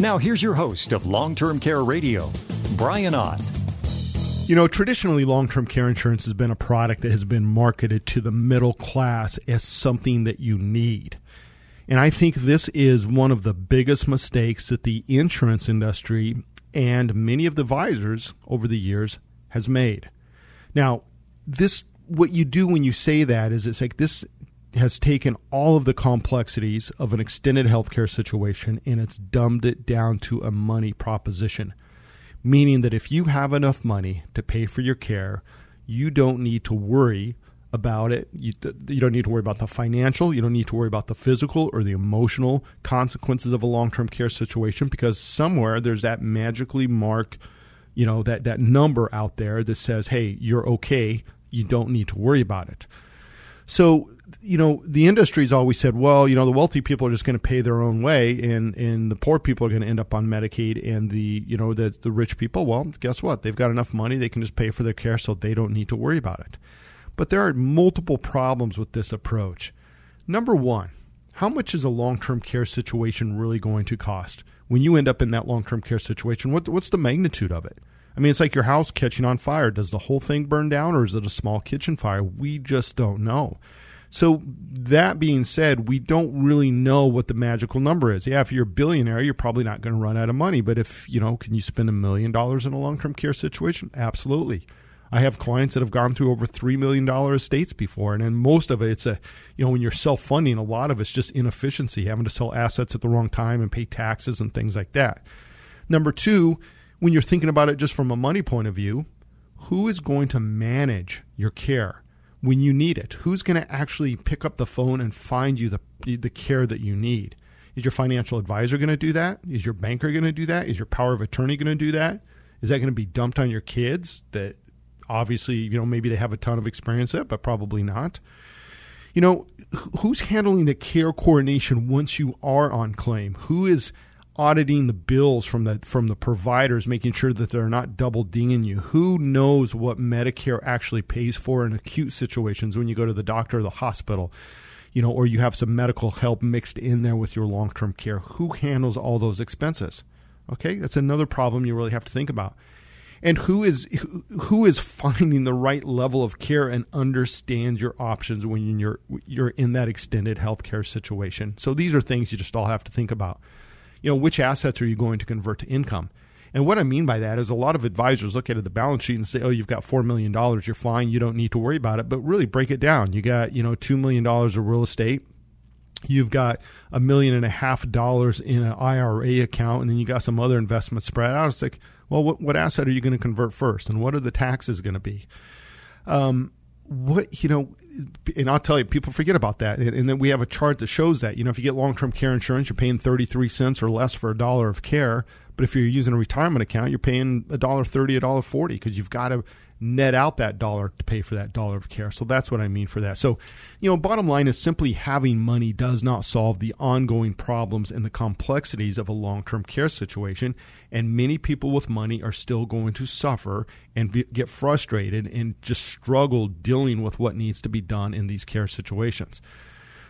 Now, here's your host of Long Term Care Radio, Brian Ott. You know, traditionally, long term care insurance has been a product that has been marketed to the middle class as something that you need. And I think this is one of the biggest mistakes that the insurance industry and many of the advisors over the years has made. Now, this what you do when you say that is it's like this has taken all of the complexities of an extended healthcare situation and it's dumbed it down to a money proposition meaning that if you have enough money to pay for your care, you don't need to worry about it. You, you don't need to worry about the financial, you don't need to worry about the physical or the emotional consequences of a long term care situation because somewhere there's that magically mark, you know, that, that number out there that says, hey, you're okay. You don't need to worry about it. So you know, the industry's always said, well, you know, the wealthy people are just going to pay their own way, and and the poor people are going to end up on Medicaid, and the you know the the rich people, well, guess what? They've got enough money; they can just pay for their care, so they don't need to worry about it. But there are multiple problems with this approach. Number one, how much is a long term care situation really going to cost? When you end up in that long term care situation, what, what's the magnitude of it? I mean, it's like your house catching on fire. Does the whole thing burn down, or is it a small kitchen fire? We just don't know. So that being said, we don't really know what the magical number is. Yeah, if you're a billionaire, you're probably not going to run out of money. But if you know, can you spend a million dollars in a long-term care situation? Absolutely. I have clients that have gone through over three million dollar estates before, and then most of it, it's a you know when you're self funding, a lot of it's just inefficiency, having to sell assets at the wrong time and pay taxes and things like that. Number two, when you're thinking about it just from a money point of view, who is going to manage your care? When you need it? Who's going to actually pick up the phone and find you the the care that you need? Is your financial advisor going to do that? Is your banker going to do that? Is your power of attorney going to do that? Is that going to be dumped on your kids that obviously, you know, maybe they have a ton of experience at, but probably not? You know, who's handling the care coordination once you are on claim? Who is auditing the bills from the from the providers, making sure that they're not double dinging you. Who knows what Medicare actually pays for in acute situations when you go to the doctor or the hospital, you know, or you have some medical help mixed in there with your long term care. Who handles all those expenses? Okay, that's another problem you really have to think about. And who is who is finding the right level of care and understands your options when you're you're in that extended healthcare situation. So these are things you just all have to think about you know, which assets are you going to convert to income? And what I mean by that is a lot of advisors look at the balance sheet and say, "Oh, you've got four million dollars, you're fine, you don't need to worry about it." But really, break it down. You got you know two million dollars of real estate. You've got a million and a half dollars in an IRA account, and then you got some other investments spread out. It's like, well, what, what asset are you going to convert first, and what are the taxes going to be? Um, what you know and I'll tell you, people forget about that. And, and, then we have a chart that shows that. You know, if you get long term care insurance, you're paying 33 cents or less for a dollar of care. But if you're using a retirement account, you're paying a dollar thirty, a dollar forty, because you've got to net out that dollar to pay for that dollar of care. So that's what I mean for that. So, you know, bottom line is simply having money does not solve the ongoing problems and the complexities of a long term care situation. And many people with money are still going to suffer and be, get frustrated and just struggle dealing with what needs to be done in these care situations.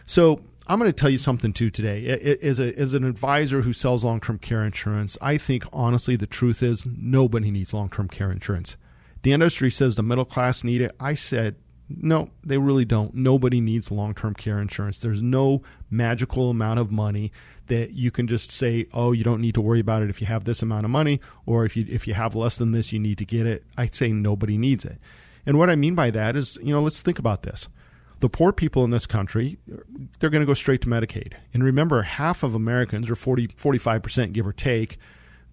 So, I'm going to tell you something too today. As, a, as an advisor who sells long term care insurance, I think honestly the truth is nobody needs long term care insurance. The industry says the middle class need it. I said, no, they really don't. Nobody needs long term care insurance. There's no magical amount of money that you can just say, oh, you don't need to worry about it if you have this amount of money, or if you if you have less than this, you need to get it. I say nobody needs it. And what I mean by that is, you know, let's think about this. The poor people in this country, they're going to go straight to Medicaid. And remember, half of Americans, or 40, 45%, give or take,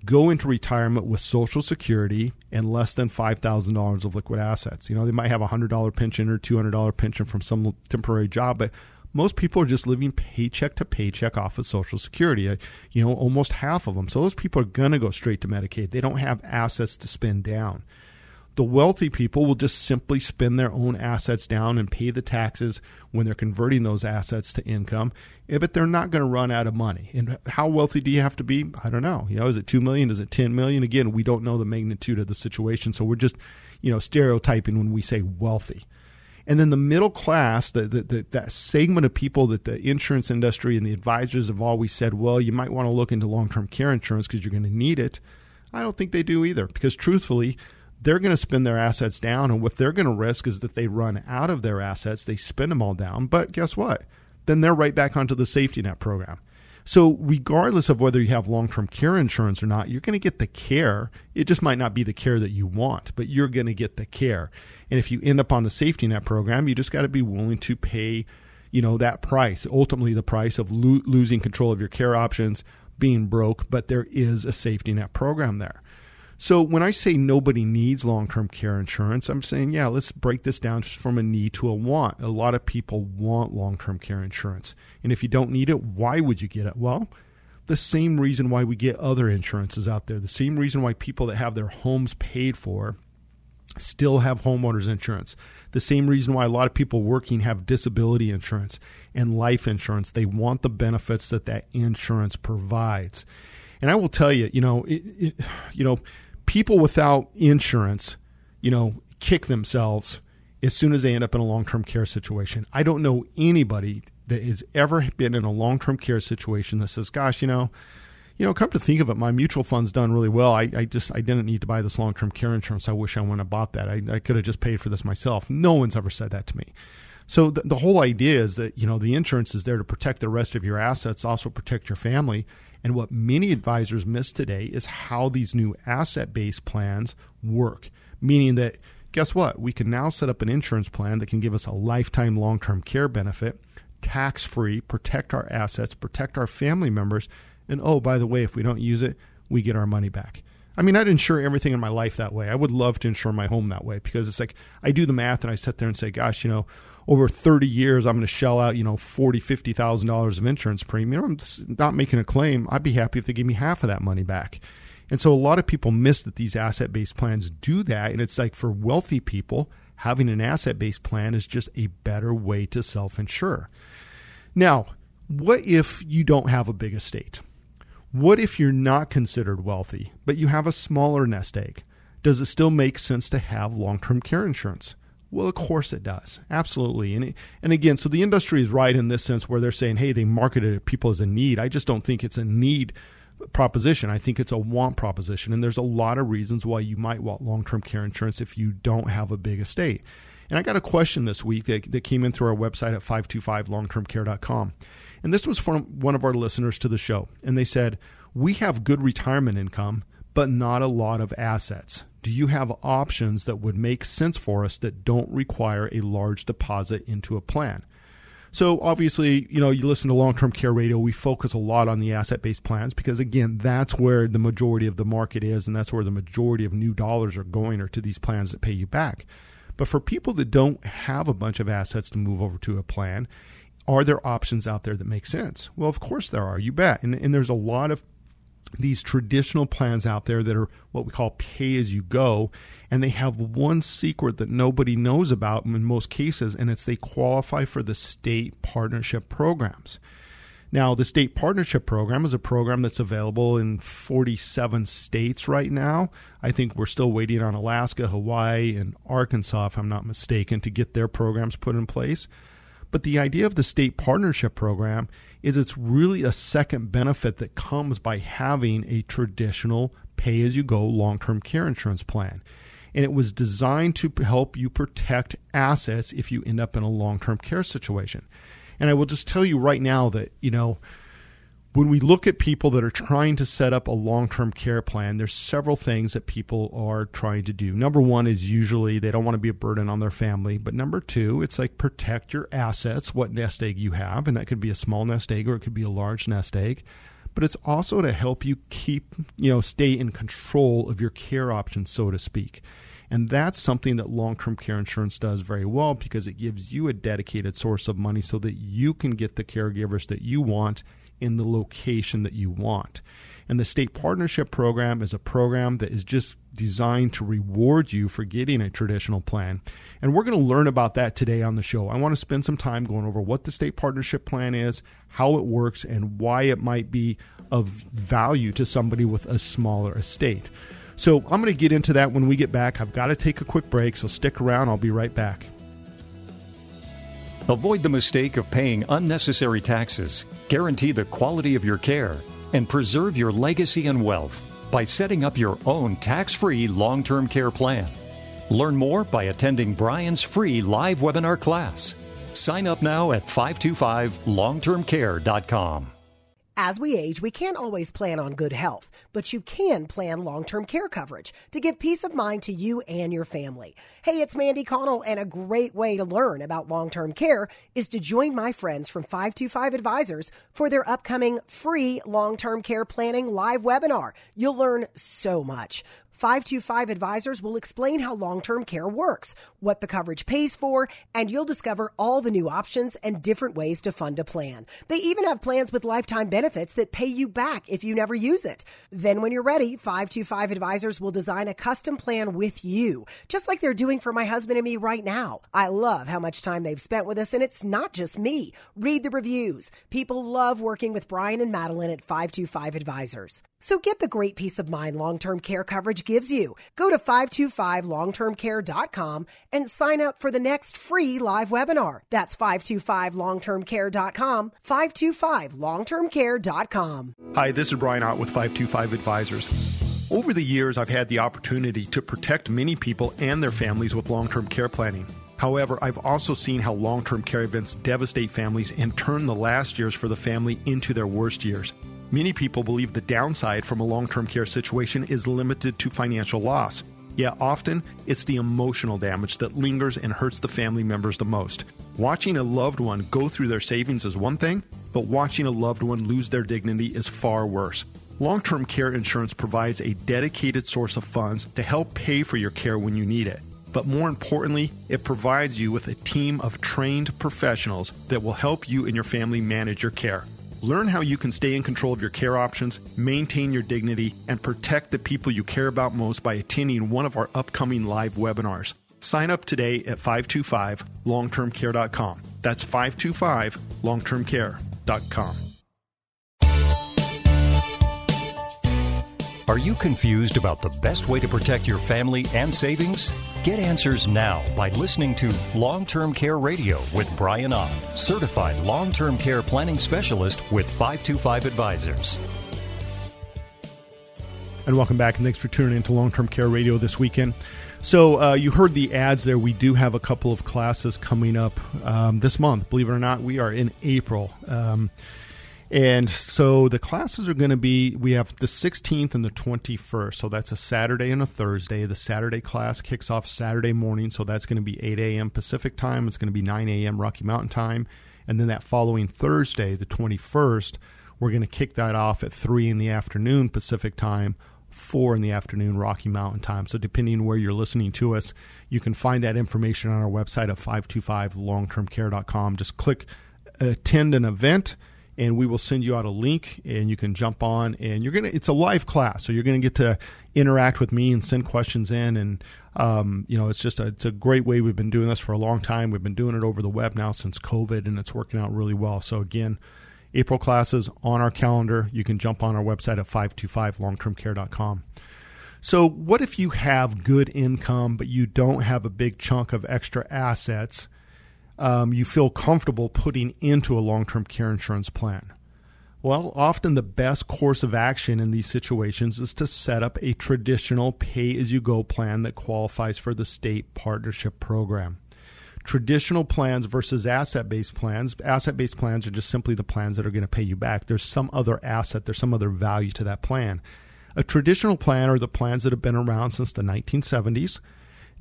go into retirement with Social Security and less than $5,000 of liquid assets. You know, they might have a $100 pension or $200 pension from some temporary job, but most people are just living paycheck to paycheck off of Social Security. Uh, you know, almost half of them. So those people are going to go straight to Medicaid. They don't have assets to spend down. The wealthy people will just simply spend their own assets down and pay the taxes when they're converting those assets to income. But they're not going to run out of money. And how wealthy do you have to be? I don't know. You know, is it two million? Is it ten million? Again, we don't know the magnitude of the situation, so we're just, you know, stereotyping when we say wealthy. And then the middle class, the, the, the, that segment of people that the insurance industry and the advisors have always said, well, you might want to look into long term care insurance because you're going to need it. I don't think they do either because truthfully, they're going to spend their assets down. And what they're going to risk is that they run out of their assets, they spend them all down. But guess what? Then they're right back onto the safety net program. So, regardless of whether you have long term care insurance or not, you're going to get the care. It just might not be the care that you want, but you're going to get the care. And if you end up on the safety net program, you just got to be willing to pay, you know, that price. Ultimately, the price of lo- losing control of your care options, being broke, but there is a safety net program there. So when I say nobody needs long term care insurance, I'm saying, yeah, let's break this down from a need to a want. A lot of people want long term care insurance. And if you don't need it, why would you get it? Well, the same reason why we get other insurances out there, the same reason why people that have their homes paid for still have homeowners insurance. The same reason why a lot of people working have disability insurance and life insurance. They want the benefits that that insurance provides. And I will tell you, you know, it, it, you know, people without insurance, you know, kick themselves as soon as they end up in a long term care situation. I don't know anybody that has ever been in a long term care situation that says, gosh, you know, you know, come to think of it, my mutual fund's done really well. I, I just I didn't need to buy this long term care insurance. I wish I wouldn't have bought that. I, I could have just paid for this myself. No one's ever said that to me. So the, the whole idea is that you know the insurance is there to protect the rest of your assets, also protect your family, and what many advisors miss today is how these new asset based plans work, meaning that guess what? We can now set up an insurance plan that can give us a lifetime long term care benefit, tax free, protect our assets, protect our family members, and oh, by the way, if we don't use it, we get our money back. I mean, I'd insure everything in my life that way. I would love to insure my home that way because it's like I do the math and I sit there and say, gosh, you know, over 30 years, I'm going to shell out, you know, 40, $50,000 of insurance premium. I'm not making a claim. I'd be happy if they give me half of that money back. And so a lot of people miss that these asset based plans do that. And it's like for wealthy people, having an asset based plan is just a better way to self insure. Now, what if you don't have a big estate? What if you're not considered wealthy, but you have a smaller nest egg? Does it still make sense to have long term care insurance? Well, of course it does. Absolutely. And, and again, so the industry is right in this sense where they're saying, hey, they marketed it people as a need. I just don't think it's a need proposition. I think it's a want proposition. And there's a lot of reasons why you might want long term care insurance if you don't have a big estate. And I got a question this week that, that came in through our website at 525longtermcare.com. And this was from one of our listeners to the show. And they said, We have good retirement income, but not a lot of assets do you have options that would make sense for us that don't require a large deposit into a plan? So obviously, you know, you listen to long-term care radio, we focus a lot on the asset-based plans because again, that's where the majority of the market is and that's where the majority of new dollars are going or to these plans that pay you back. But for people that don't have a bunch of assets to move over to a plan, are there options out there that make sense? Well, of course there are. You bet. And, and there's a lot of these traditional plans out there that are what we call pay as you go and they have one secret that nobody knows about in most cases and it's they qualify for the state partnership programs. Now the state partnership program is a program that's available in 47 states right now. I think we're still waiting on alaska hawaii and arkansas if i'm not mistaken to get their programs put in place but the idea of the state partnership program is it's really a second benefit that comes by having a traditional pay as you go long term care insurance plan. And it was designed to help you protect assets if you end up in a long term care situation. And I will just tell you right now that, you know, when we look at people that are trying to set up a long-term care plan there's several things that people are trying to do. Number one is usually they don't want to be a burden on their family. But number two it's like protect your assets what nest egg you have. And that could be a small nest egg or it could be a large nest egg. But it's also to help you keep you know stay in control of your care options so to speak. And that's something that long term care insurance does very well because it gives you a dedicated source of money so that you can get the caregivers that you want in the location that you want. And the state partnership program is a program that is just designed to reward you for getting a traditional plan. And we're going to learn about that today on the show. I want to spend some time going over what the state partnership plan is, how it works, and why it might be of value to somebody with a smaller estate. So I'm going to get into that when we get back. I've got to take a quick break, so stick around. I'll be right back. Avoid the mistake of paying unnecessary taxes, guarantee the quality of your care, and preserve your legacy and wealth by setting up your own tax free long term care plan. Learn more by attending Brian's free live webinar class. Sign up now at 525longtermcare.com. As we age, we can't always plan on good health, but you can plan long term care coverage to give peace of mind to you and your family. Hey, it's Mandy Connell, and a great way to learn about long term care is to join my friends from 525 Advisors for their upcoming free long term care planning live webinar. You'll learn so much. 525 Advisors will explain how long term care works, what the coverage pays for, and you'll discover all the new options and different ways to fund a plan. They even have plans with lifetime benefits that pay you back if you never use it. Then, when you're ready, 525 Advisors will design a custom plan with you, just like they're doing for my husband and me right now. I love how much time they've spent with us, and it's not just me. Read the reviews. People love working with Brian and Madeline at 525 Advisors. So get the great peace of mind long term care coverage gives you. Go to 525longtermcare.com and sign up for the next free live webinar. That's 525longtermcare.com, 525longtermcare.com. Hi, this is Brian Ott with 525 Advisors. Over the years, I've had the opportunity to protect many people and their families with long term care planning. However, I've also seen how long term care events devastate families and turn the last years for the family into their worst years. Many people believe the downside from a long term care situation is limited to financial loss. Yet often, it's the emotional damage that lingers and hurts the family members the most. Watching a loved one go through their savings is one thing, but watching a loved one lose their dignity is far worse. Long term care insurance provides a dedicated source of funds to help pay for your care when you need it. But more importantly, it provides you with a team of trained professionals that will help you and your family manage your care. Learn how you can stay in control of your care options, maintain your dignity, and protect the people you care about most by attending one of our upcoming live webinars. Sign up today at 525longtermcare.com. That's 525longtermcare.com. Are you confused about the best way to protect your family and savings? Get answers now by listening to Long Term Care Radio with Brian Ott, certified long term care planning specialist with 525 Advisors. And welcome back, and thanks for tuning in to Long Term Care Radio this weekend. So, uh, you heard the ads there. We do have a couple of classes coming up um, this month. Believe it or not, we are in April. Um, and so the classes are going to be we have the 16th and the 21st. So that's a Saturday and a Thursday. The Saturday class kicks off Saturday morning. So that's going to be 8 a.m. Pacific time. It's going to be 9 a.m. Rocky Mountain time. And then that following Thursday, the 21st, we're going to kick that off at 3 in the afternoon Pacific time, 4 in the afternoon Rocky Mountain time. So depending where you're listening to us, you can find that information on our website at 525longtermcare.com. Just click uh, attend an event and we will send you out a link and you can jump on and you're gonna it's a live class so you're gonna get to interact with me and send questions in and um, you know it's just a, it's a great way. We've been doing this for a long time. We've been doing it over the web now since covid and it's working out really well. So again april classes on our calendar. You can jump on our website at 525longtermcare.com so what if you have good income but you don't have a big chunk of extra assets um, you feel comfortable putting into a long term care insurance plan? Well, often the best course of action in these situations is to set up a traditional pay as you go plan that qualifies for the state partnership program. Traditional plans versus asset based plans. Asset based plans are just simply the plans that are going to pay you back. There's some other asset, there's some other value to that plan. A traditional plan are the plans that have been around since the 1970s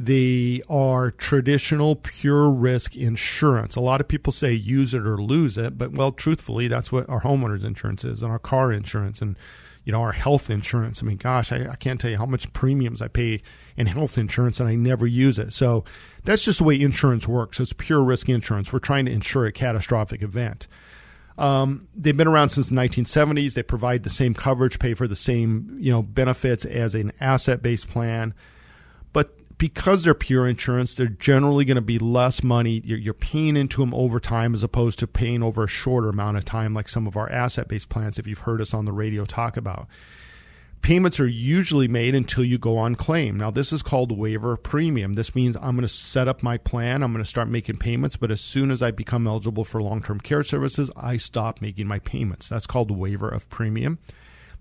they are traditional pure risk insurance. A lot of people say use it or lose it, but well, truthfully, that's what our homeowners insurance is and our car insurance and you know, our health insurance. I mean, gosh, I, I can't tell you how much premiums I pay in health insurance and I never use it. So that's just the way insurance works. It's pure risk insurance. We're trying to insure a catastrophic event. Um, they've been around since the 1970s. They provide the same coverage, pay for the same you know benefits as an asset-based plan, but because they're pure insurance, they're generally going to be less money. You're, you're, paying into them over time as opposed to paying over a shorter amount of time, like some of our asset-based plans. If you've heard us on the radio talk about, payments are usually made until you go on claim. Now, this is called waiver premium. This means I'm going to set up my plan, I'm going to start making payments, but as soon as I become eligible for long term care services, I stop making my payments. That's called waiver of premium.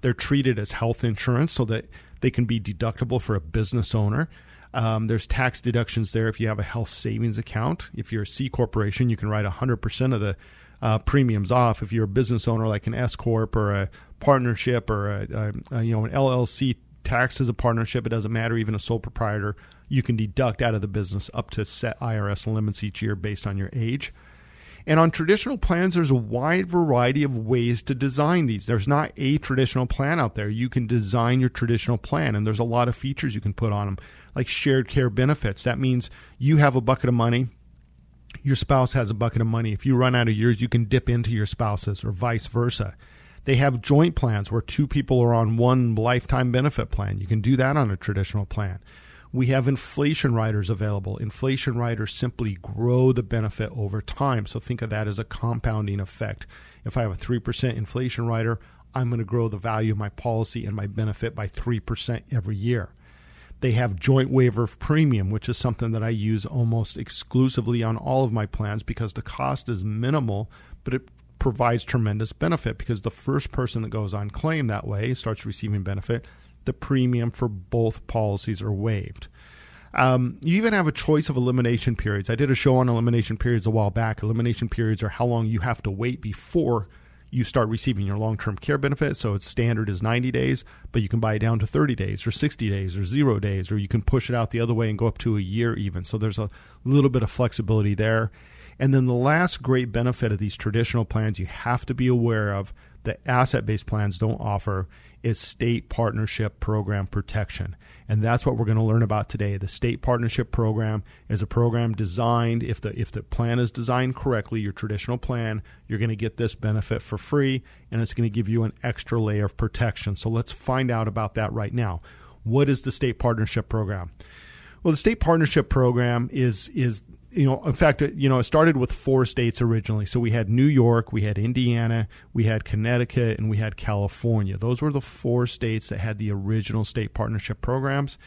They're treated as health insurance so that they can be deductible for a business owner. Um, there's tax deductions there if you have a health savings account. If you're a C corporation, you can write 100% of the uh, premiums off. If you're a business owner like an S corp or a partnership or a, a, a, you know an LLC taxed as a partnership, it doesn't matter. Even a sole proprietor, you can deduct out of the business up to set IRS limits each year based on your age. And on traditional plans, there's a wide variety of ways to design these. There's not a traditional plan out there. You can design your traditional plan, and there's a lot of features you can put on them, like shared care benefits. That means you have a bucket of money, your spouse has a bucket of money. If you run out of yours, you can dip into your spouse's, or vice versa. They have joint plans where two people are on one lifetime benefit plan. You can do that on a traditional plan. We have inflation riders available. Inflation riders simply grow the benefit over time. So think of that as a compounding effect. If I have a 3% inflation rider, I'm going to grow the value of my policy and my benefit by 3% every year. They have joint waiver of premium, which is something that I use almost exclusively on all of my plans because the cost is minimal, but it provides tremendous benefit because the first person that goes on claim that way starts receiving benefit. The premium for both policies are waived. Um, you even have a choice of elimination periods. I did a show on elimination periods a while back. Elimination periods are how long you have to wait before you start receiving your long term care benefit. So its standard is 90 days, but you can buy it down to 30 days or 60 days or zero days, or you can push it out the other way and go up to a year even. So there's a little bit of flexibility there. And then the last great benefit of these traditional plans you have to be aware of that asset based plans don't offer is state partnership program protection. And that's what we're going to learn about today. The state partnership program is a program designed if the if the plan is designed correctly, your traditional plan, you're going to get this benefit for free and it's going to give you an extra layer of protection. So let's find out about that right now. What is the state partnership program? Well, the state partnership program is is you know, in fact, you know, it started with four states originally. So we had New York, we had Indiana, we had Connecticut, and we had California. Those were the four states that had the original state partnership programs.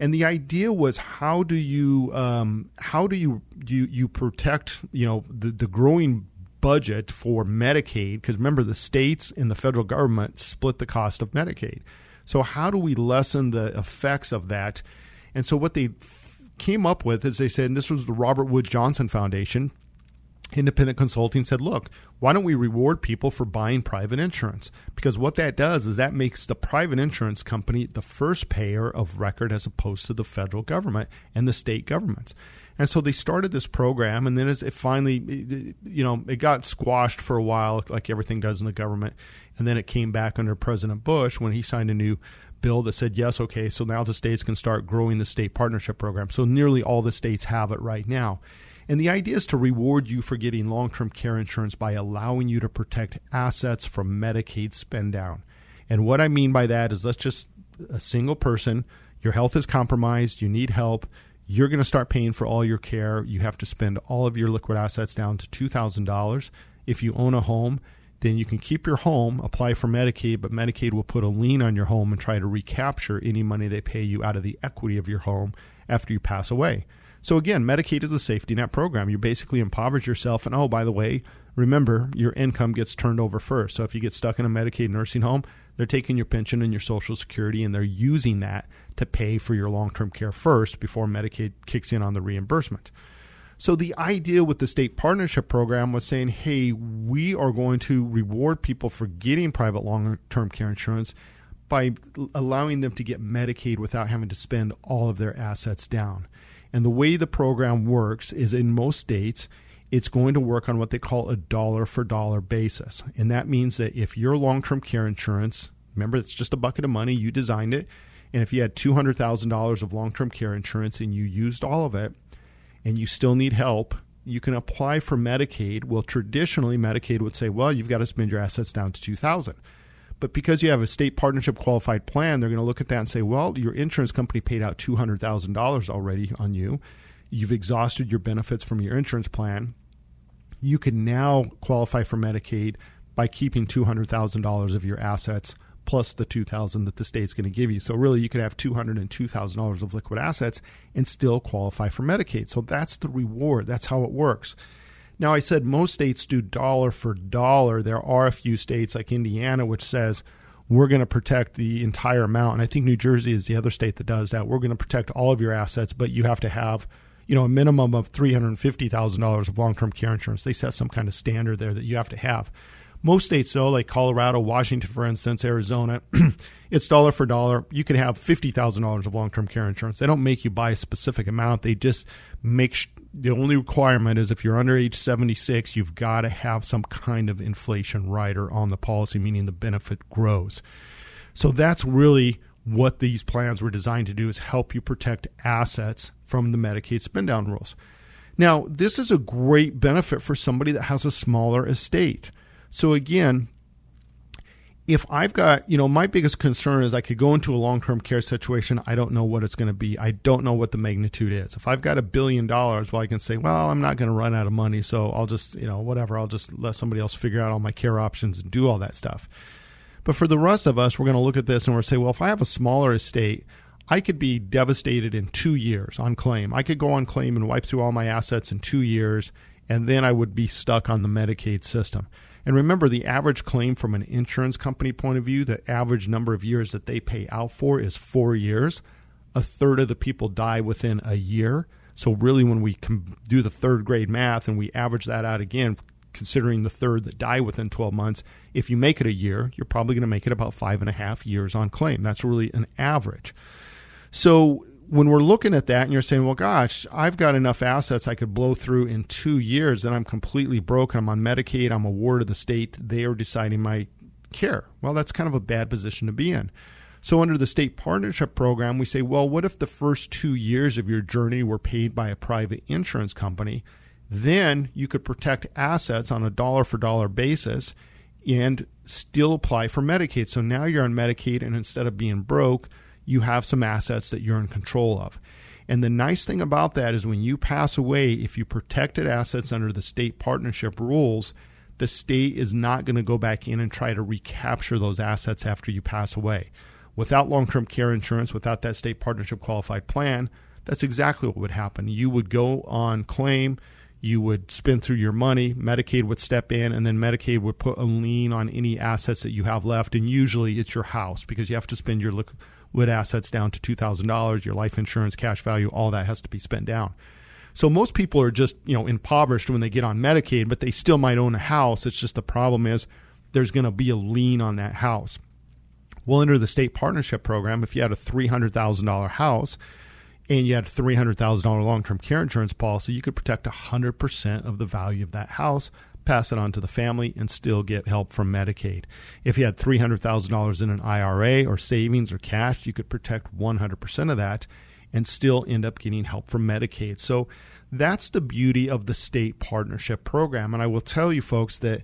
And the idea was how do you um, how do you you you protect you know the the growing budget for Medicaid because remember the states and the federal government split the cost of Medicaid. So how do we lessen the effects of that? And so what they came up with, as they said, and this was the Robert Wood Johnson Foundation, independent consulting said, look, why don't we reward people for buying private insurance? Because what that does is that makes the private insurance company the first payer of record as opposed to the federal government and the state governments. And so they started this program, and then it finally, you know, it got squashed for a while, like everything does in the government. And then it came back under President Bush when he signed a new bill that said, yes, okay, so now the states can start growing the state partnership program. So nearly all the states have it right now. And the idea is to reward you for getting long term care insurance by allowing you to protect assets from Medicaid spend down. And what I mean by that is let's just a single person, your health is compromised, you need help, you're going to start paying for all your care. You have to spend all of your liquid assets down to $2,000. If you own a home, then you can keep your home, apply for Medicaid, but Medicaid will put a lien on your home and try to recapture any money they pay you out of the equity of your home after you pass away. So again, Medicaid is a safety net program. You basically impoverish yourself, and oh, by the way, remember your income gets turned over first. So if you get stuck in a Medicaid nursing home, they're taking your pension and your Social Security, and they're using that to pay for your long-term care first before Medicaid kicks in on the reimbursement. So the idea with the state partnership program was saying, hey, we are going to reward people for getting private long term care insurance by allowing them to get Medicaid without having to spend all of their assets down. And the way the program works is in most states, it's going to work on what they call a dollar for dollar basis. And that means that if your long term care insurance Remember, it's just a bucket of money. You designed it. And if you had $200,000 of long term care insurance and you used all of it and you still need help, you can apply for Medicaid. Well, traditionally, Medicaid would say, well, you've got to spend your assets down to 2000 but because you have a state partnership qualified plan, they're going to look at that and say, well, your insurance company paid out $200,000 already on you. You've exhausted your benefits from your insurance plan. You can now qualify for Medicaid by keeping $200,000 of your assets plus the 2000 that the state's going to give you. So really you could have $202,000 of liquid assets and still qualify for Medicaid. So that's the reward. That's how it works. Now I said most states do dollar for dollar. There are a few states like Indiana which says we're going to protect the entire amount. And I think New Jersey is the other state that does that. We're going to protect all of your assets, but you have to have you know, a minimum of $350,000 of long-term care insurance. They set some kind of standard there that you have to have. Most states, though, like Colorado, Washington, for instance, Arizona, it's dollar for dollar. You can have fifty thousand dollars of long term care insurance. They don't make you buy a specific amount. They just make sh- the only requirement is if you're under age seventy six, you've got to have some kind of inflation rider on the policy, meaning the benefit grows. So that's really what these plans were designed to do is help you protect assets from the Medicaid spend down rules. Now, this is a great benefit for somebody that has a smaller estate. So again, if I've got, you know, my biggest concern is I could go into a long term care situation. I don't know what it's going to be. I don't know what the magnitude is. If I've got a billion dollars, well, I can say, well, I'm not going to run out of money. So I'll just, you know, whatever. I'll just let somebody else figure out all my care options and do all that stuff. But for the rest of us, we're going to look at this and we're say, well, if I have a smaller estate, I could be devastated in two years on claim. I could go on claim and wipe through all my assets in two years, and then I would be stuck on the Medicaid system. And remember, the average claim from an insurance company point of view, the average number of years that they pay out for is four years. A third of the people die within a year. So, really, when we do the third grade math and we average that out again, considering the third that die within 12 months, if you make it a year, you're probably going to make it about five and a half years on claim. That's really an average. So, when we're looking at that and you're saying, well, gosh, I've got enough assets I could blow through in two years and I'm completely broke. I'm on Medicaid. I'm a ward of the state. They are deciding my care. Well, that's kind of a bad position to be in. So, under the state partnership program, we say, well, what if the first two years of your journey were paid by a private insurance company? Then you could protect assets on a dollar for dollar basis and still apply for Medicaid. So now you're on Medicaid, and instead of being broke, you have some assets that you're in control of. And the nice thing about that is when you pass away, if you protected assets under the state partnership rules, the state is not going to go back in and try to recapture those assets after you pass away. Without long term care insurance, without that state partnership qualified plan, that's exactly what would happen. You would go on claim, you would spend through your money, Medicaid would step in, and then Medicaid would put a lien on any assets that you have left. And usually it's your house because you have to spend your with assets down to $2,000, your life insurance, cash value, all that has to be spent down. So most people are just, you know, impoverished when they get on Medicaid, but they still might own a house. It's just the problem is there's going to be a lien on that house. Well, under the state partnership program, if you had a $300,000 house and you had a $300,000 long-term care insurance policy, you could protect 100% of the value of that house pass it on to the family and still get help from Medicaid. If you had $300,000 in an IRA or savings or cash, you could protect 100% of that and still end up getting help from Medicaid. So that's the beauty of the state partnership program. And I will tell you, folks, that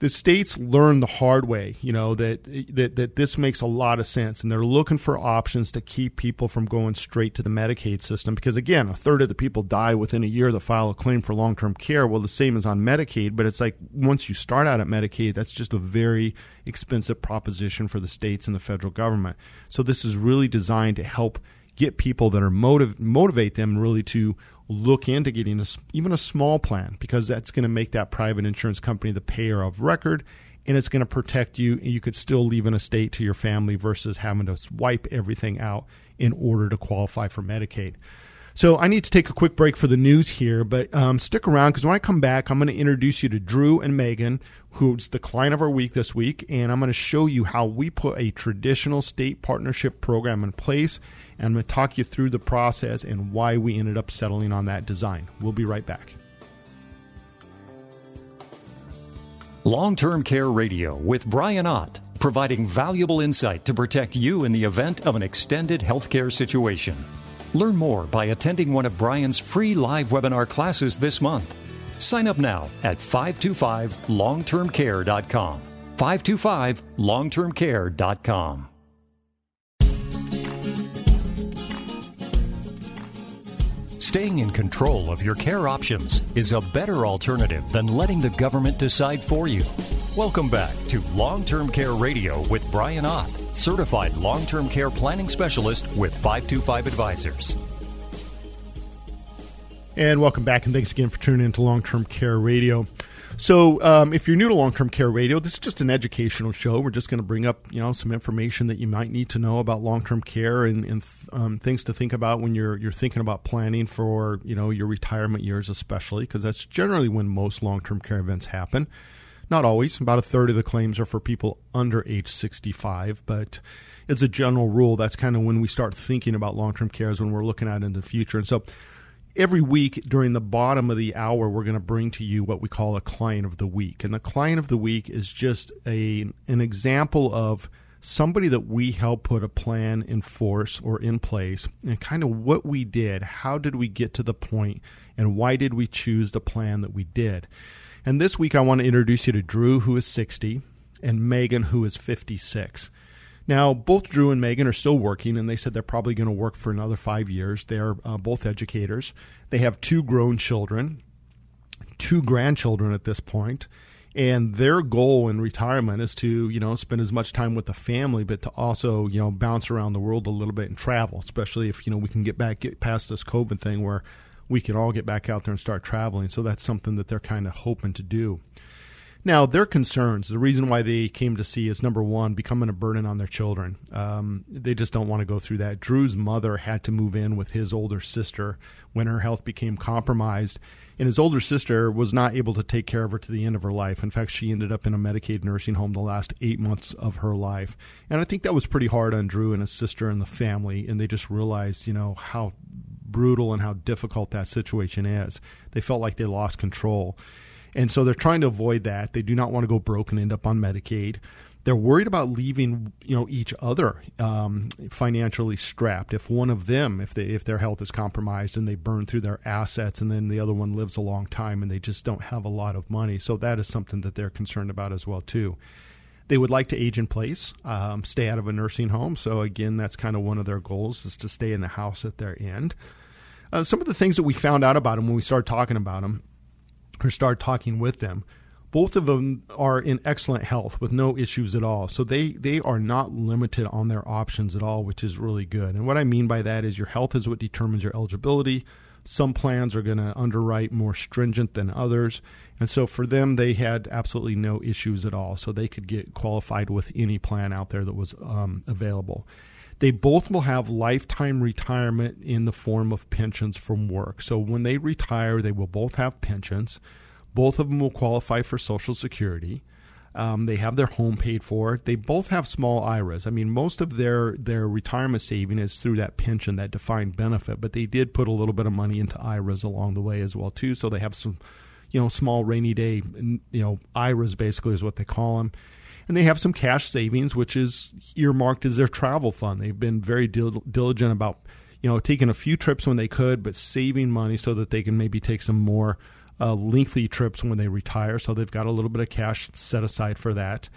the states learn the hard way, you know, that, that that this makes a lot of sense and they're looking for options to keep people from going straight to the Medicaid system because again, a third of the people die within a year that file a claim for long-term care. Well, the same is on Medicaid, but it's like once you start out at Medicaid, that's just a very expensive proposition for the states and the federal government. So this is really designed to help get people that are motiv- motivate them really to look into getting a, even a small plan because that's going to make that private insurance company the payer of record and it's going to protect you and you could still leave an estate to your family versus having to wipe everything out in order to qualify for Medicaid. So I need to take a quick break for the news here, but um, stick around because when I come back, I'm going to introduce you to Drew and Megan, who's the client of our week this week, and I'm going to show you how we put a traditional state partnership program in place and I'm going to talk you through the process and why we ended up settling on that design. We'll be right back. Long Term Care Radio with Brian Ott. providing valuable insight to protect you in the event of an extended healthcare situation. Learn more by attending one of Brian's free live webinar classes this month. Sign up now at 525longtermcare.com. 525longtermcare.com. Staying in control of your care options is a better alternative than letting the government decide for you. Welcome back to Long Term Care Radio with Brian Ott, certified long term care planning specialist with 525 Advisors. And welcome back, and thanks again for tuning in to Long Term Care Radio. So, um, if you're new to long term care radio, this is just an educational show. We're just going to bring up, you know, some information that you might need to know about long term care and, and um, things to think about when you're you're thinking about planning for, you know, your retirement years, especially because that's generally when most long term care events happen. Not always. About a third of the claims are for people under age 65, but as a general rule, that's kind of when we start thinking about long term care is when we're looking at in the future. And so every week during the bottom of the hour, we're going to bring to you what we call a client of the week. And the client of the week is just a an example of somebody that we help put a plan in force or in place and kind of what we did. How did we get to the point and why did we choose the plan that we did? And this week, I want to introduce you to Drew, who is 60, and Megan, who is 56. Now, both Drew and Megan are still working, and they said they're probably going to work for another five years. They are uh, both educators. They have two grown children, two grandchildren at this point, and their goal in retirement is to you know spend as much time with the family, but to also you know bounce around the world a little bit and travel, especially if you know we can get back get past this COVID thing where we can all get back out there and start traveling. So that's something that they're kind of hoping to do. Now, their concerns, the reason why they came to see is number one, becoming a burden on their children. Um, they just don't want to go through that. Drew's mother had to move in with his older sister when her health became compromised. And his older sister was not able to take care of her to the end of her life. In fact, she ended up in a Medicaid nursing home the last eight months of her life. And I think that was pretty hard on Drew and his sister and the family. And they just realized, you know, how brutal and how difficult that situation is. They felt like they lost control. And so they're trying to avoid that. They do not want to go broke and end up on Medicaid. They're worried about leaving, you know, each other um, financially strapped. If one of them, if they, if their health is compromised and they burn through their assets, and then the other one lives a long time and they just don't have a lot of money, so that is something that they're concerned about as well too. They would like to age in place, um, stay out of a nursing home. So again, that's kind of one of their goals is to stay in the house at their end. Uh, some of the things that we found out about them when we started talking about them or start talking with them, both of them are in excellent health with no issues at all. So they, they are not limited on their options at all, which is really good. And what I mean by that is your health is what determines your eligibility. Some plans are going to underwrite more stringent than others. And so for them, they had absolutely no issues at all. So they could get qualified with any plan out there that was um, available. They both will have lifetime retirement in the form of pensions from work. So when they retire, they will both have pensions. Both of them will qualify for Social Security. Um, they have their home paid for. They both have small IRAs. I mean, most of their their retirement saving is through that pension, that defined benefit. But they did put a little bit of money into IRAs along the way as well too. So they have some, you know, small rainy day, you know, IRAs basically is what they call them and they have some cash savings, which is earmarked as their travel fund. They've been very dil- diligent about you know taking a few trips when they could, but saving money so that they can maybe take some more uh, lengthy trips when they retire. So they've got a little bit of cash set aside for that.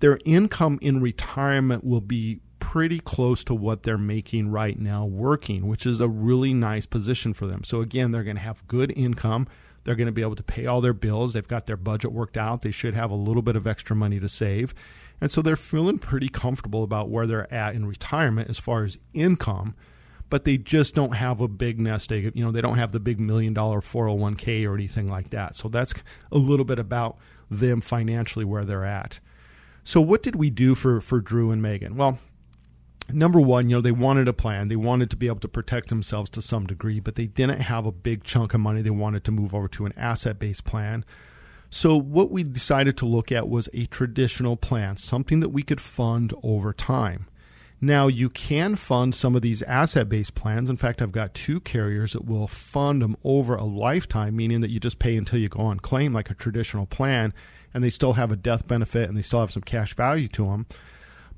Their income in retirement will be pretty close to what they're making right now working, which is a really nice position for them. So again, they're going to have good income they're going to be able to pay all their bills. They've got their budget worked out. They should have a little bit of extra money to save. And so they're feeling pretty comfortable about where they're at in retirement as far as income, but they just don't have a big nest egg. You know, they don't have the big million dollar 401k or anything like that. So that's a little bit about them financially where they're at. So what did we do for for Drew and Megan? Well, number one, you know, they wanted a plan. They wanted to be able to protect themselves to some degree, but they didn't have a big chunk of money. They wanted to move over to an asset based plan. So, what we decided to look at was a traditional plan, something that we could fund over time. Now, you can fund some of these asset based plans. In fact, I've got two carriers that will fund them over a lifetime, meaning that you just pay until you go on claim like a traditional plan and they still have a death benefit and they still have some cash value to them.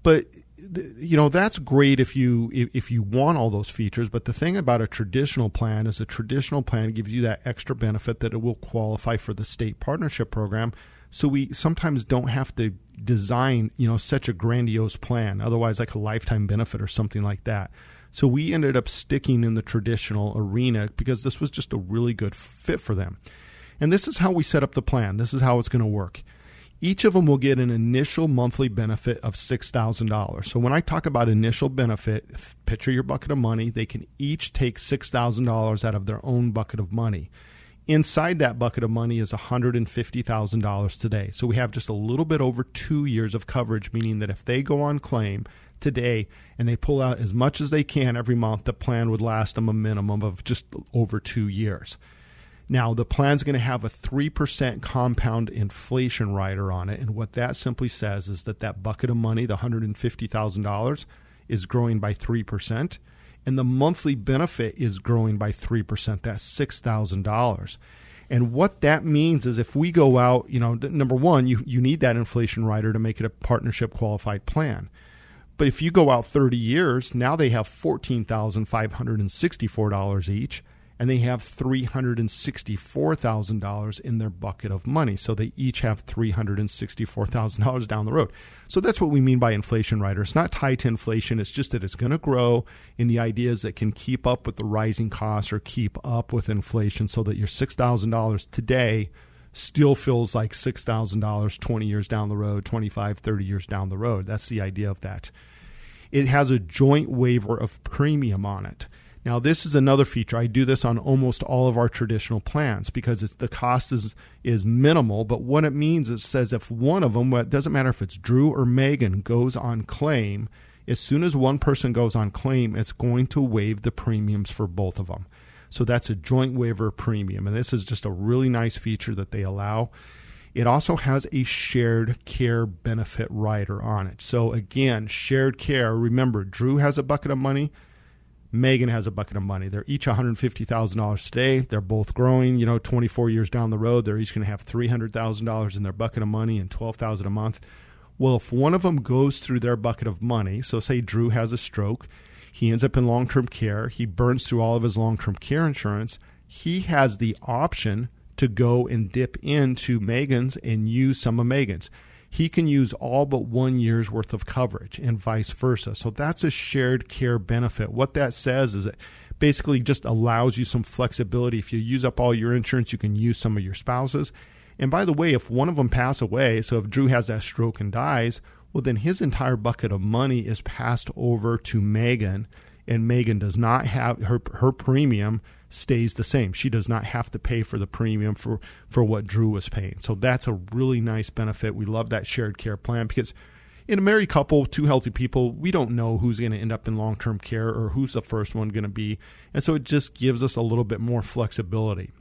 But you know that's great if you if you want all those features but the thing about a traditional plan is a traditional plan gives you that extra benefit that it will qualify for the state partnership program. So we sometimes don't have to design you know such a grandiose plan otherwise like a lifetime benefit or something like that. So we ended up sticking in the traditional arena because this was just a really good fit for them. And this is how we set up the plan. This is how it's going to work each of them will get an initial monthly benefit of $6,000. So when I talk about initial benefit, picture your bucket of money, they can each take $6,000 out of their own bucket of money. Inside that bucket of money is $150,000 today. So we have just a little bit over two years of coverage, meaning that if they go on claim today and they pull out as much as they can every month, the plan would last them a minimum of just over two years. Now, the plan's going to have a 3% compound inflation rider on it. And what that simply says is that that bucket of money, the $150,000, is growing by 3%. And the monthly benefit is growing by 3%. That's $6,000. And what that means is if we go out, you know, number one, you, you need that inflation rider to make it a partnership qualified plan. But if you go out 30 years, now they have $14,564 each and they have $364,000 in their bucket of money. So they each have $364,000 down the road. So that's what we mean by inflation rider. It's not tied to inflation, it's just that it's going to grow in the ideas that can keep up with the rising costs or keep up with inflation so that your $6,000 today still feels like $6,000 20 years down the road, 25, 30 years down the road. That's the idea of that. It has a joint waiver of premium on it. Now, this is another feature. I do this on almost all of our traditional plans because the cost is is minimal. But what it means is it says if one of them, well, it doesn't matter if it's Drew or Megan, goes on claim, as soon as one person goes on claim, it's going to waive the premiums for both of them. So that's a joint waiver premium, and this is just a really nice feature that they allow. It also has a shared care benefit rider on it. So again, shared care. Remember, Drew has a bucket of money. Megan has a bucket of money. They're each $150,000 today. They're both growing. You know, 24 years down the road, they're each going to have $300,000 in their bucket of money and 12000 a month. Well, if one of them goes through their bucket of money, so say Drew has a stroke, he ends up in long term care, he burns through all of his long term care insurance, he has the option to go and dip into Megan's and use some of Megan's he can use all but one year's worth of coverage and vice versa. So that's a shared care benefit. What that says is it basically just allows you some flexibility. If you use up all your insurance, you can use some of your spouses. And by the way, if one of them pass away, so if Drew has that stroke and dies, well, then his entire bucket of money is passed over to Megan, and Megan does not have her her premium stays the same. She does not have to pay for the premium for, for what Drew was paying. So that's a really nice benefit. We love that shared care plan because in a married couple, two healthy people, we don't know who's going to end up in long term care or who's the first one going to be. And so it just gives us a little bit more flexibility.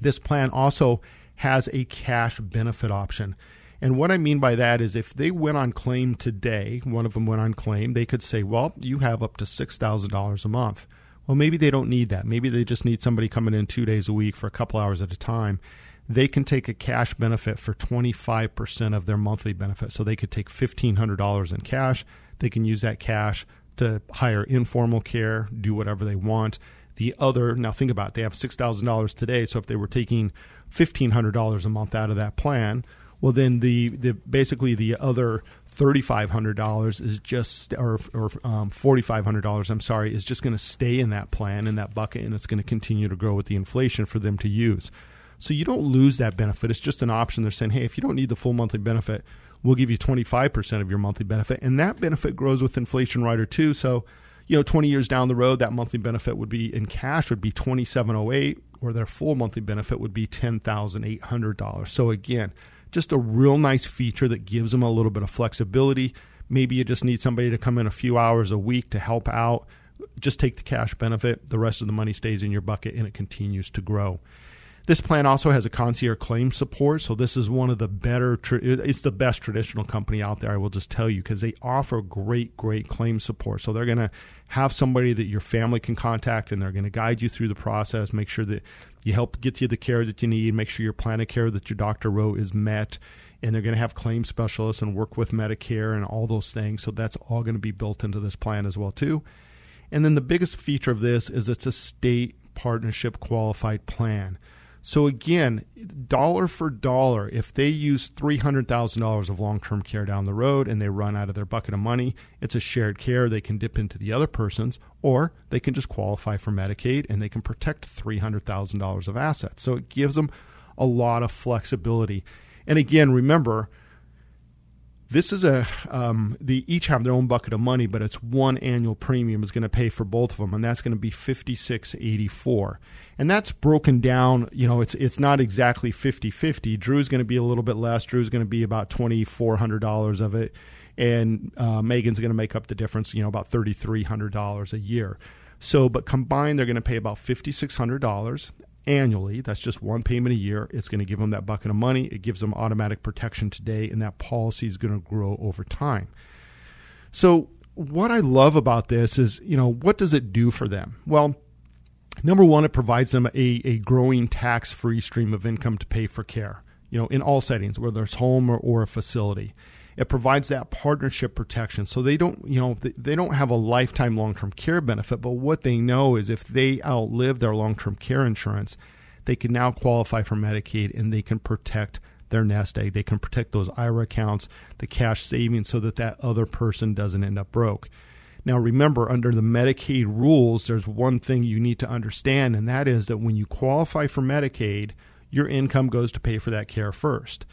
This plan also has a cash benefit option. And what I mean by that is if they went on claim today, one of them went on claim, they could say, well, you have up to $6,000 a month. Well, maybe they don't need that. Maybe they just need somebody coming in two days a week for a couple hours at a time. They can take a cash benefit for 25% of their monthly benefit. So they could take $1,500 in cash. They can use that cash to hire informal care, do whatever they want. The other, now think about it, they have $6,000 today. So if they were taking $1,500 a month out of that plan, well, then the, the basically the other $3,500 is just, or, or um, $4,500, I'm sorry, is just going to stay in that plan, in that bucket, and it's going to continue to grow with the inflation for them to use. So you don't lose that benefit. It's just an option. They're saying, hey, if you don't need the full monthly benefit, we'll give you 25% of your monthly benefit. And that benefit grows with inflation rider too. So, you know, 20 years down the road, that monthly benefit would be in cash would be 2708 or their full monthly benefit would be $10,800. So again, just a real nice feature that gives them a little bit of flexibility. Maybe you just need somebody to come in a few hours a week to help out. Just take the cash benefit. The rest of the money stays in your bucket and it continues to grow. This plan also has a concierge claim support, so this is one of the better. It's the best traditional company out there. I will just tell you because they offer great, great claim support. So they're going to have somebody that your family can contact, and they're going to guide you through the process. Make sure that you help get you the care that you need. Make sure your plan of care that your doctor wrote is met, and they're going to have claim specialists and work with Medicare and all those things. So that's all going to be built into this plan as well too. And then the biggest feature of this is it's a state partnership qualified plan. So again, dollar for dollar, if they use $300,000 of long-term care down the road and they run out of their bucket of money, it's a shared care. They can dip into the other person's or they can just qualify for Medicaid and they can protect $300,000 of assets. So it gives them a lot of flexibility. And again, remember, this is a um, they each have their own bucket of money, but it's one annual premium is going to pay for both of them, and that's going to be fifty six eighty four, and that's broken down. You know, it's it's not exactly 50-50. Drew's going to be a little bit less. Drew's going to be about twenty four hundred dollars of it, and uh, Megan's going to make up the difference. You know, about thirty three hundred dollars a year. So, but combined, they're going to pay about fifty six hundred dollars, annually. That's just one payment a year. It's going to give them that bucket of money. It gives them automatic protection today, and that policy is going to grow over time. So, what I love about this is, you know, what does it do for them? Well, number one, it provides them a, a growing tax free stream of income to pay for care, you know, in all settings, whether it's home or, or a facility it provides that partnership protection. So they don't you know they don't have a lifetime long-term care benefit but what they know is if they outlive their long-term care insurance they can now qualify for medicaid and they can protect their nest egg. They can protect those ira accounts the cash savings so that that other person doesn't end up broke. Now remember under the medicaid rules there's one thing you need to understand and that is that when you qualify for medicaid your income goes to pay for that care first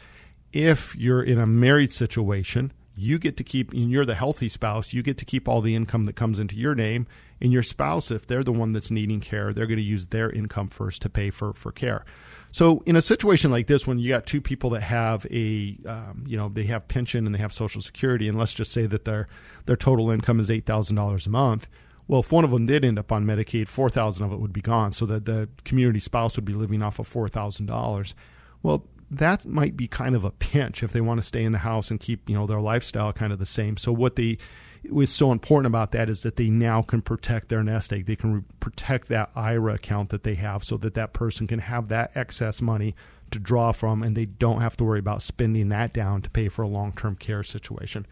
if you're in a married situation, you get to keep, and you're the healthy spouse, you get to keep all the income that comes into your name. And your spouse, if they're the one that's needing care, they're going to use their income first to pay for, for care. So in a situation like this, when you got two people that have a, um, you know, they have pension and they have Social Security, and let's just say that their their total income is eight thousand dollars a month. Well, if one of them did end up on Medicaid, four thousand of it would be gone, so that the community spouse would be living off of four thousand dollars. Well, that might be kind of a pinch if they want to stay in the house and keep you know their lifestyle kind of the same. So what they what's so important about that is that they now can protect their nest egg. They can re- protect that IRA account that they have, so that that person can have that excess money to draw from, and they don't have to worry about spending that down to pay for a long term care situation.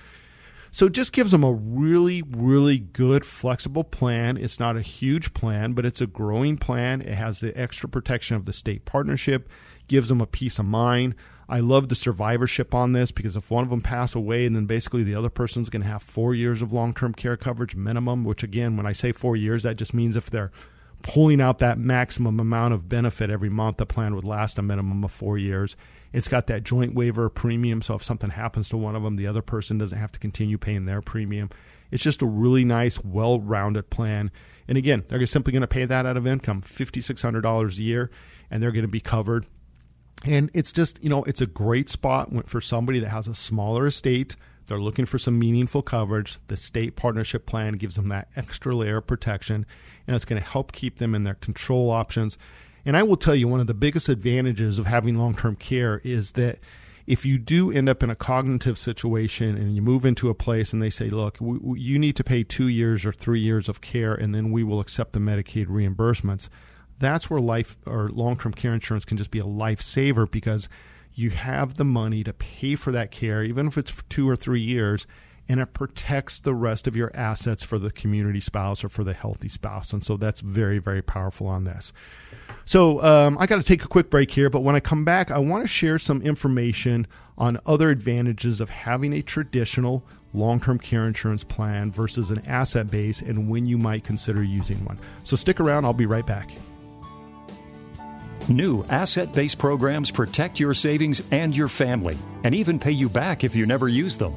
So it just gives them a really, really good, flexible plan. It's not a huge plan, but it's a growing plan. It has the extra protection of the state partnership gives them a peace of mind. I love the survivorship on this because if one of them pass away and then basically the other person's going to have four years of long-term care coverage minimum, which again, when I say four years, that just means if they're pulling out that maximum amount of benefit every month, the plan would last a minimum of four years. It's got that joint waiver premium, so if something happens to one of them, the other person doesn't have to continue paying their premium. It's just a really nice, well-rounded plan. And again, they're simply going to pay that out of income, $5,600 a year, and they're going to be covered and it's just, you know, it's a great spot for somebody that has a smaller estate. They're looking for some meaningful coverage. The state partnership plan gives them that extra layer of protection, and it's going to help keep them in their control options. And I will tell you, one of the biggest advantages of having long term care is that if you do end up in a cognitive situation and you move into a place and they say, look, you need to pay two years or three years of care, and then we will accept the Medicaid reimbursements that's where life or long term care insurance can just be a lifesaver because you have the money to pay for that care, even if it's two or three years, and it protects the rest of your assets for the community spouse or for the healthy spouse. And so that's very, very powerful on this. So um, I got to take a quick break here, but when I come back, I want to share some information on other advantages of having a traditional long term care insurance plan versus an asset base and when you might consider using one. So stick around, I'll be right back. New asset based programs protect your savings and your family, and even pay you back if you never use them.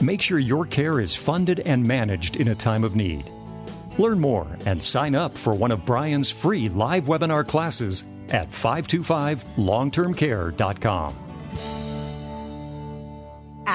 Make sure your care is funded and managed in a time of need. Learn more and sign up for one of Brian's free live webinar classes at 525longtermcare.com.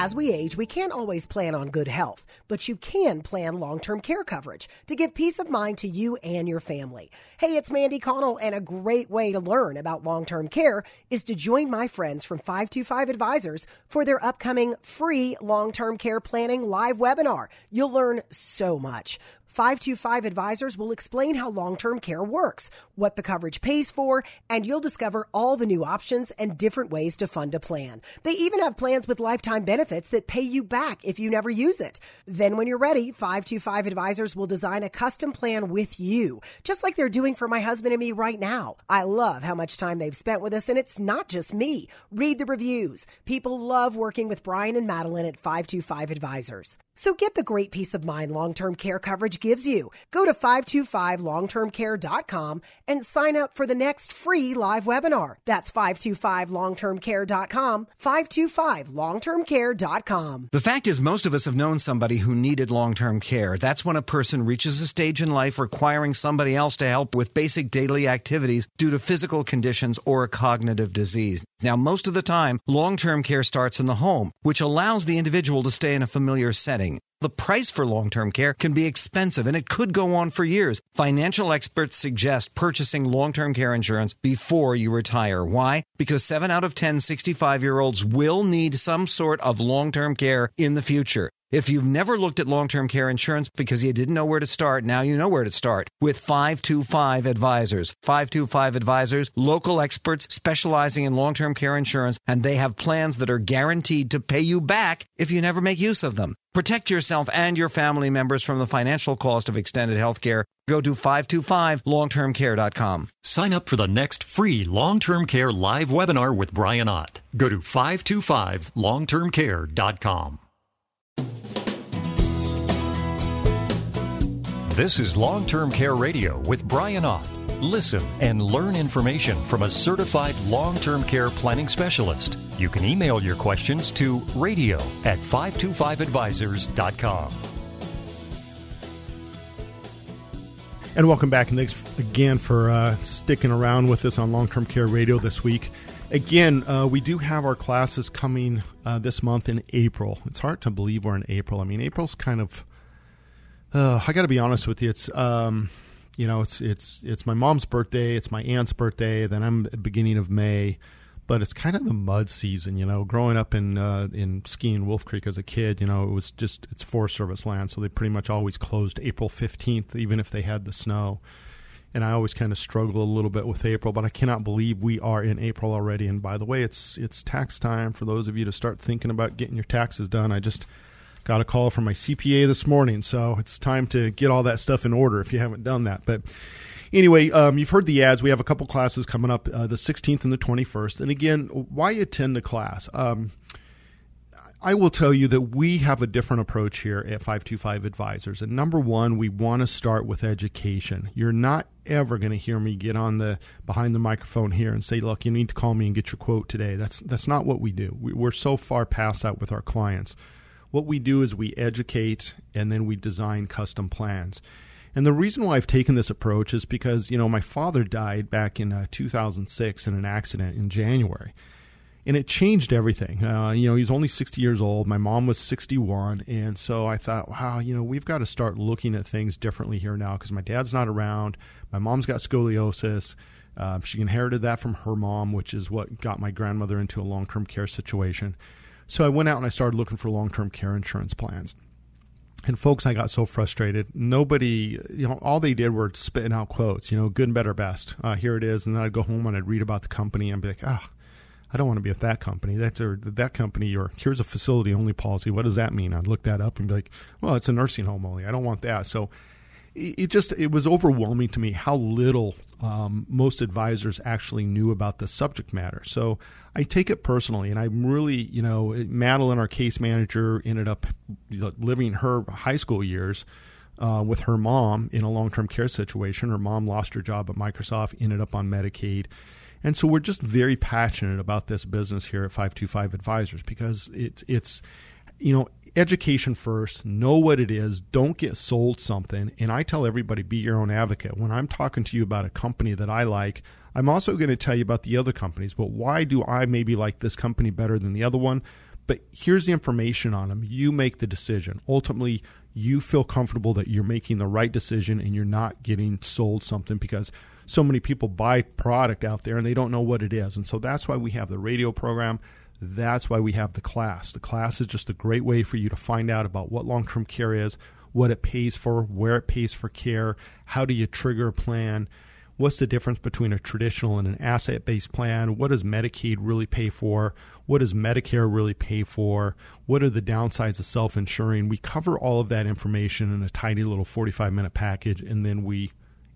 As we age, we can't always plan on good health, but you can plan long term care coverage to give peace of mind to you and your family. Hey, it's Mandy Connell, and a great way to learn about long term care is to join my friends from 525 Advisors for their upcoming free long term care planning live webinar. You'll learn so much. 525 Advisors will explain how long term care works, what the coverage pays for, and you'll discover all the new options and different ways to fund a plan. They even have plans with lifetime benefits that pay you back if you never use it. Then, when you're ready, 525 Advisors will design a custom plan with you, just like they're doing for my husband and me right now. I love how much time they've spent with us, and it's not just me. Read the reviews. People love working with Brian and Madeline at 525 Advisors. So get the great peace of mind long term care coverage gives you. Go to 525longtermcare.com and sign up for the next free live webinar. That's 525longtermcare.com, 525longtermcare.com. The fact is, most of us have known somebody who needed long term care. That's when a person reaches a stage in life requiring somebody else to help with basic daily activities due to physical conditions or a cognitive disease. Now, most of the time, long term care starts in the home, which allows the individual to stay in a familiar setting. The price for long term care can be expensive and it could go on for years. Financial experts suggest purchasing long term care insurance before you retire. Why? Because 7 out of 10 65 year olds will need some sort of long term care in the future. If you've never looked at long term care insurance because you didn't know where to start, now you know where to start with 525 Advisors. 525 Advisors, local experts specializing in long term care insurance, and they have plans that are guaranteed to pay you back if you never make use of them. Protect yourself and your family members from the financial cost of extended health care. Go to 525longtermcare.com. Sign up for the next free long term care live webinar with Brian Ott. Go to 525longtermcare.com. This is Long Term Care Radio with Brian Ott. Listen and learn information from a certified long term care planning specialist. You can email your questions to radio at 525advisors.com. And welcome back, and thanks again for uh, sticking around with us on Long Term Care Radio this week. Again, uh, we do have our classes coming uh, this month in April. It's hard to believe we're in April. I mean, April's kind of uh, I got to be honest with you. It's um, you know, it's it's it's my mom's birthday. It's my aunt's birthday. Then I'm beginning of May, but it's kind of the mud season. You know, growing up in uh, in skiing Wolf Creek as a kid, you know, it was just it's Forest Service land, so they pretty much always closed April fifteenth, even if they had the snow. And I always kind of struggle a little bit with April, but I cannot believe we are in April already. And by the way, it's it's tax time for those of you to start thinking about getting your taxes done. I just Got a call from my CPA this morning, so it's time to get all that stuff in order if you haven't done that. But anyway, um, you've heard the ads. We have a couple classes coming up uh, the 16th and the 21st. And again, why attend the class? Um, I will tell you that we have a different approach here at 525 Advisors. And number one, we want to start with education. You're not ever going to hear me get on the behind the microphone here and say, "Look, you need to call me and get your quote today." That's that's not what we do. We, we're so far past that with our clients what we do is we educate and then we design custom plans. And the reason why I've taken this approach is because, you know, my father died back in uh, 2006 in an accident in January. And it changed everything. Uh, you know, he's only 60 years old. My mom was 61. And so I thought, wow, you know, we've got to start looking at things differently here now because my dad's not around. My mom's got scoliosis. Uh, she inherited that from her mom, which is what got my grandmother into a long term care situation. So I went out and I started looking for long term care insurance plans. And folks, I got so frustrated. Nobody, you know, all they did were spitting out quotes, you know, good and better, best. Uh, here it is. And then I'd go home and I'd read about the company and be like, ah, oh, I don't want to be with that company. That's or that company, or here's a facility only policy. What does that mean? I'd look that up and be like, well, it's a nursing home only. I don't want that. So it just it was overwhelming to me how little um, most advisors actually knew about the subject matter. So I take it personally, and I'm really, you know, Madeline, our case manager, ended up living her high school years uh, with her mom in a long term care situation. Her mom lost her job at Microsoft, ended up on Medicaid. And so we're just very passionate about this business here at 525 Advisors because it's it's you know education first, know what it is, don't get sold something. And I tell everybody be your own advocate. When I'm talking to you about a company that I like, I'm also going to tell you about the other companies, but why do I maybe like this company better than the other one? But here's the information on them. You make the decision. Ultimately, you feel comfortable that you're making the right decision and you're not getting sold something because so many people buy product out there and they don't know what it is. And so that's why we have the radio program. That's why we have the class. The class is just a great way for you to find out about what long term care is, what it pays for, where it pays for care, how do you trigger a plan, what's the difference between a traditional and an asset based plan, what does Medicaid really pay for, what does Medicare really pay for, what are the downsides of self insuring. We cover all of that information in a tiny little 45 minute package, and then we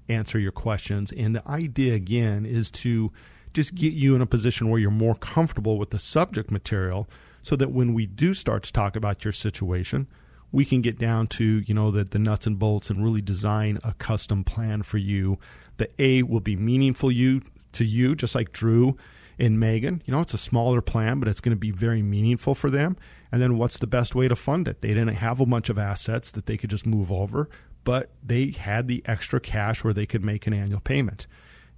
answer your questions. And the idea, again, is to just get you in a position where you're more comfortable with the subject material so that when we do start to talk about your situation, we can get down to, you know, the, the nuts and bolts and really design a custom plan for you. The A will be meaningful you to you, just like Drew and Megan. You know, it's a smaller plan, but it's going to be very meaningful for them. And then what's the best way to fund it? They didn't have a bunch of assets that they could just move over, but they had the extra cash where they could make an annual payment.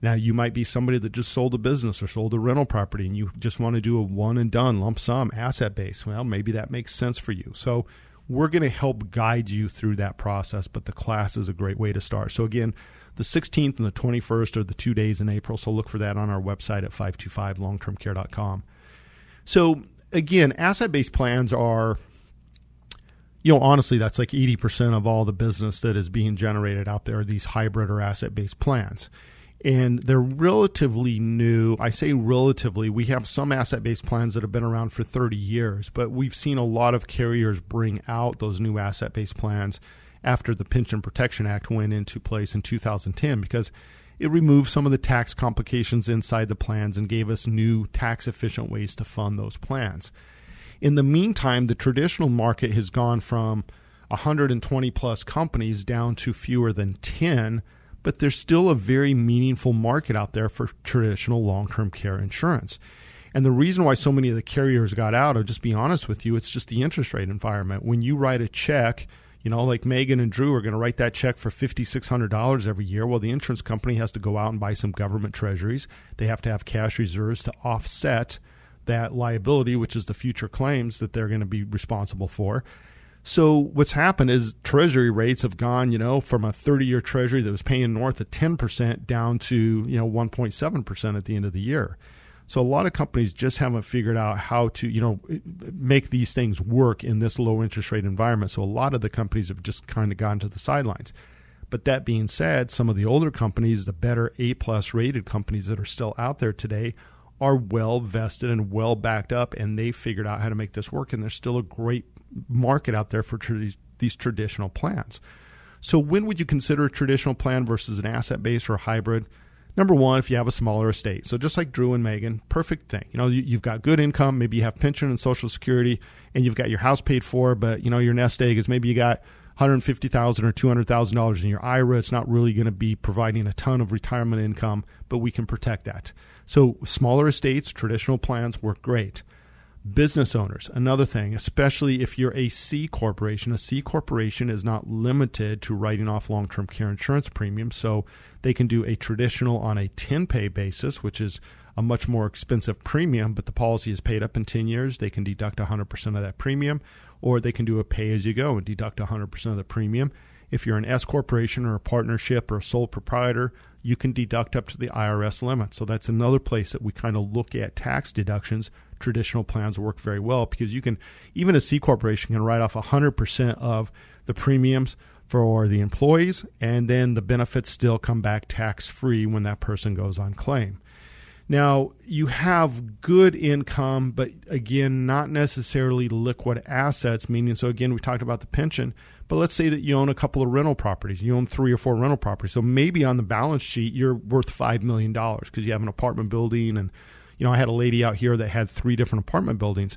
Now, you might be somebody that just sold a business or sold a rental property and you just want to do a one and done lump sum asset base. Well, maybe that makes sense for you. So, we're going to help guide you through that process, but the class is a great way to start. So, again, the 16th and the 21st are the two days in April. So, look for that on our website at 525longtermcare.com. So, again, asset based plans are you know, honestly, that's like 80% of all the business that is being generated out there, these hybrid or asset based plans and they're relatively new. I say relatively. We have some asset based plans that have been around for 30 years, but we've seen a lot of carriers bring out those new asset based plans after the Pension Protection Act went into place in 2010 because it removed some of the tax complications inside the plans and gave us new tax efficient ways to fund those plans. In the meantime, the traditional market has gone from 120 plus companies down to fewer than 10 but there's still a very meaningful market out there for traditional long term care insurance. And the reason why so many of the carriers got out, I'll just be honest with you, it's just the interest rate environment. When you write a check, you know, like Megan and Drew are going to write that check for $5,600 every year. Well, the insurance company has to go out and buy some government treasuries. They have to have cash reserves to offset that liability, which is the future claims that they're going to be responsible for. So what's happened is treasury rates have gone, you know, from a 30-year treasury that was paying north of 10% down to, you know, 1.7% at the end of the year. So a lot of companies just haven't figured out how to, you know, make these things work in this low interest rate environment. So a lot of the companies have just kind of gone to the sidelines. But that being said, some of the older companies, the better A plus rated companies that are still out there today, are well vested and well backed up, and they figured out how to make this work. And there's still a great market out there for tra- these traditional plans. So, when would you consider a traditional plan versus an asset based or hybrid? Number one, if you have a smaller estate. So, just like Drew and Megan, perfect thing. You know, you, have got good income. Maybe you have pension and Social Security, and you've got your house paid for. But you know, your nest egg is maybe you got one hundred fifty thousand or two hundred thousand dollars in your IRA. It's not really going to be providing a ton of retirement income, but we can protect that. So, smaller estates, traditional plans work great business owners another thing especially if you're a c corporation a c corporation is not limited to writing off long-term care insurance premiums so they can do a traditional on a 10 pay basis which is a much more expensive premium but the policy is paid up in 10 years they can deduct 100% of that premium or they can do a pay as you go and deduct 100% of the premium if you're an S corporation or a partnership or a sole proprietor, you can deduct up to the IRS limit. So that's another place that we kind of look at tax deductions traditional plans work very well because you can, even a C corporation can write off 100% of the premiums for the employees, and then the benefits still come back tax free when that person goes on claim. Now, you have good income, but again, not necessarily liquid assets, meaning, so again, we talked about the pension, but let's say that you own a couple of rental properties. You own three or four rental properties. So maybe on the balance sheet, you're worth $5 million because you have an apartment building and you know, I had a lady out here that had three different apartment buildings.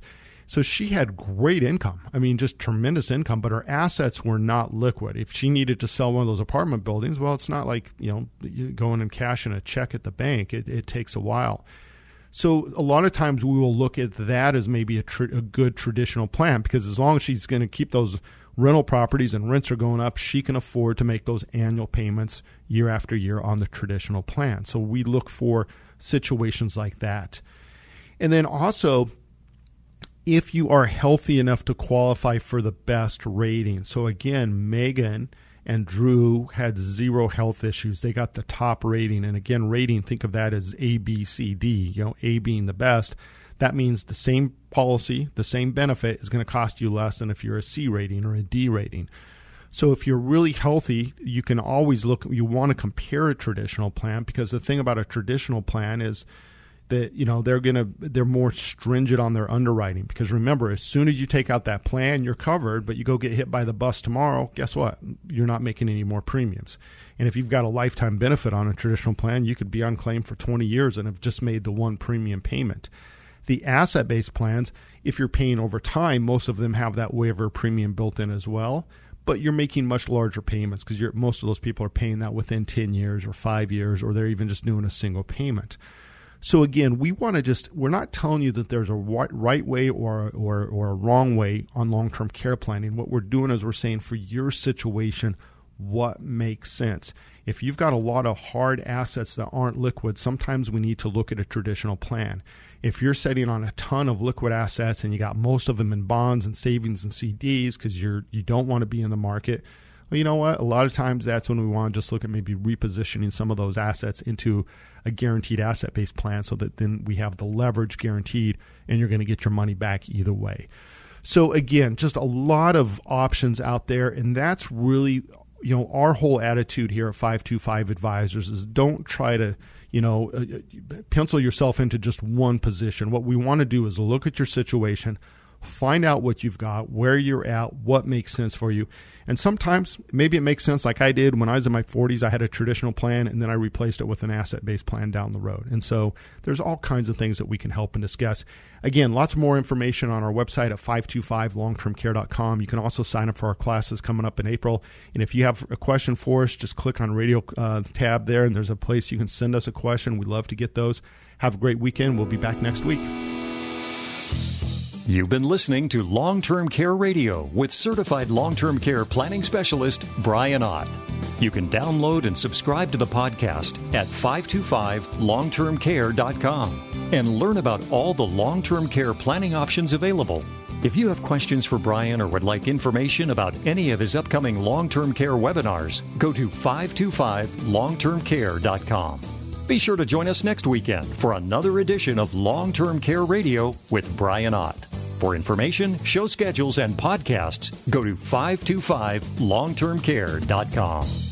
So she had great income. I mean, just tremendous income, but her assets were not liquid. If she needed to sell one of those apartment buildings, well, it's not like, you know, going and cashing a check at the bank. It, it takes a while. So a lot of times we will look at that as maybe a, tr- a good traditional plan because as long as she's going to keep those rental properties and rents are going up, she can afford to make those annual payments year after year on the traditional plan. So we look for situations like that. And then also, if you are healthy enough to qualify for the best rating. So again, Megan and Drew had zero health issues. They got the top rating. And again, rating, think of that as A, B, C, D, you know, A being the best. That means the same policy, the same benefit is going to cost you less than if you're a C rating or a D rating. So if you're really healthy, you can always look. You want to compare a traditional plan because the thing about a traditional plan is that you know they're gonna they're more stringent on their underwriting. Because remember as soon as you take out that plan you're covered but you go get hit by the bus tomorrow guess what? You're not making any more premiums. And if you've got a lifetime benefit on a traditional plan you could be on claim for 20 years and have just made the one premium payment. The asset based plans if you're paying over time most of them have that waiver premium built in as well but you're making much larger payments because most of those people are paying that within 10 years or 5 years or they're even just doing a single payment so again, we want to just we're not telling you that there's a right way or or or a wrong way on long-term care planning. What we're doing is we're saying for your situation what makes sense. If you've got a lot of hard assets that aren't liquid, sometimes we need to look at a traditional plan. If you're sitting on a ton of liquid assets and you got most of them in bonds and savings and CDs because you're you don't want to be in the market, well, you know what? A lot of times that's when we want to just look at maybe repositioning some of those assets into a guaranteed asset based plan so that then we have the leverage guaranteed and you're going to get your money back either way. So again, just a lot of options out there and that's really you know our whole attitude here at 525 advisors is don't try to you know uh, uh, pencil yourself into just one position what we want to do is look at your situation find out what you've got, where you're at, what makes sense for you. And sometimes maybe it makes sense, like I did when I was in my 40s. I had a traditional plan and then I replaced it with an asset based plan down the road. And so there's all kinds of things that we can help and discuss. Again, lots more information on our website at 525longtermcare.com. You can also sign up for our classes coming up in April. And if you have a question for us, just click on radio uh, tab there and there's a place you can send us a question. We'd love to get those. Have a great weekend. We'll be back next week. You've been listening to Long Term Care Radio with certified long term care planning specialist Brian Ott. You can download and subscribe to the podcast at 525longtermcare.com and learn about all the long term care planning options available. If you have questions for Brian or would like information about any of his upcoming long term care webinars, go to 525longtermcare.com. Be sure to join us next weekend for another edition of Long Term Care Radio with Brian Ott. For information, show schedules, and podcasts, go to 525longtermcare.com.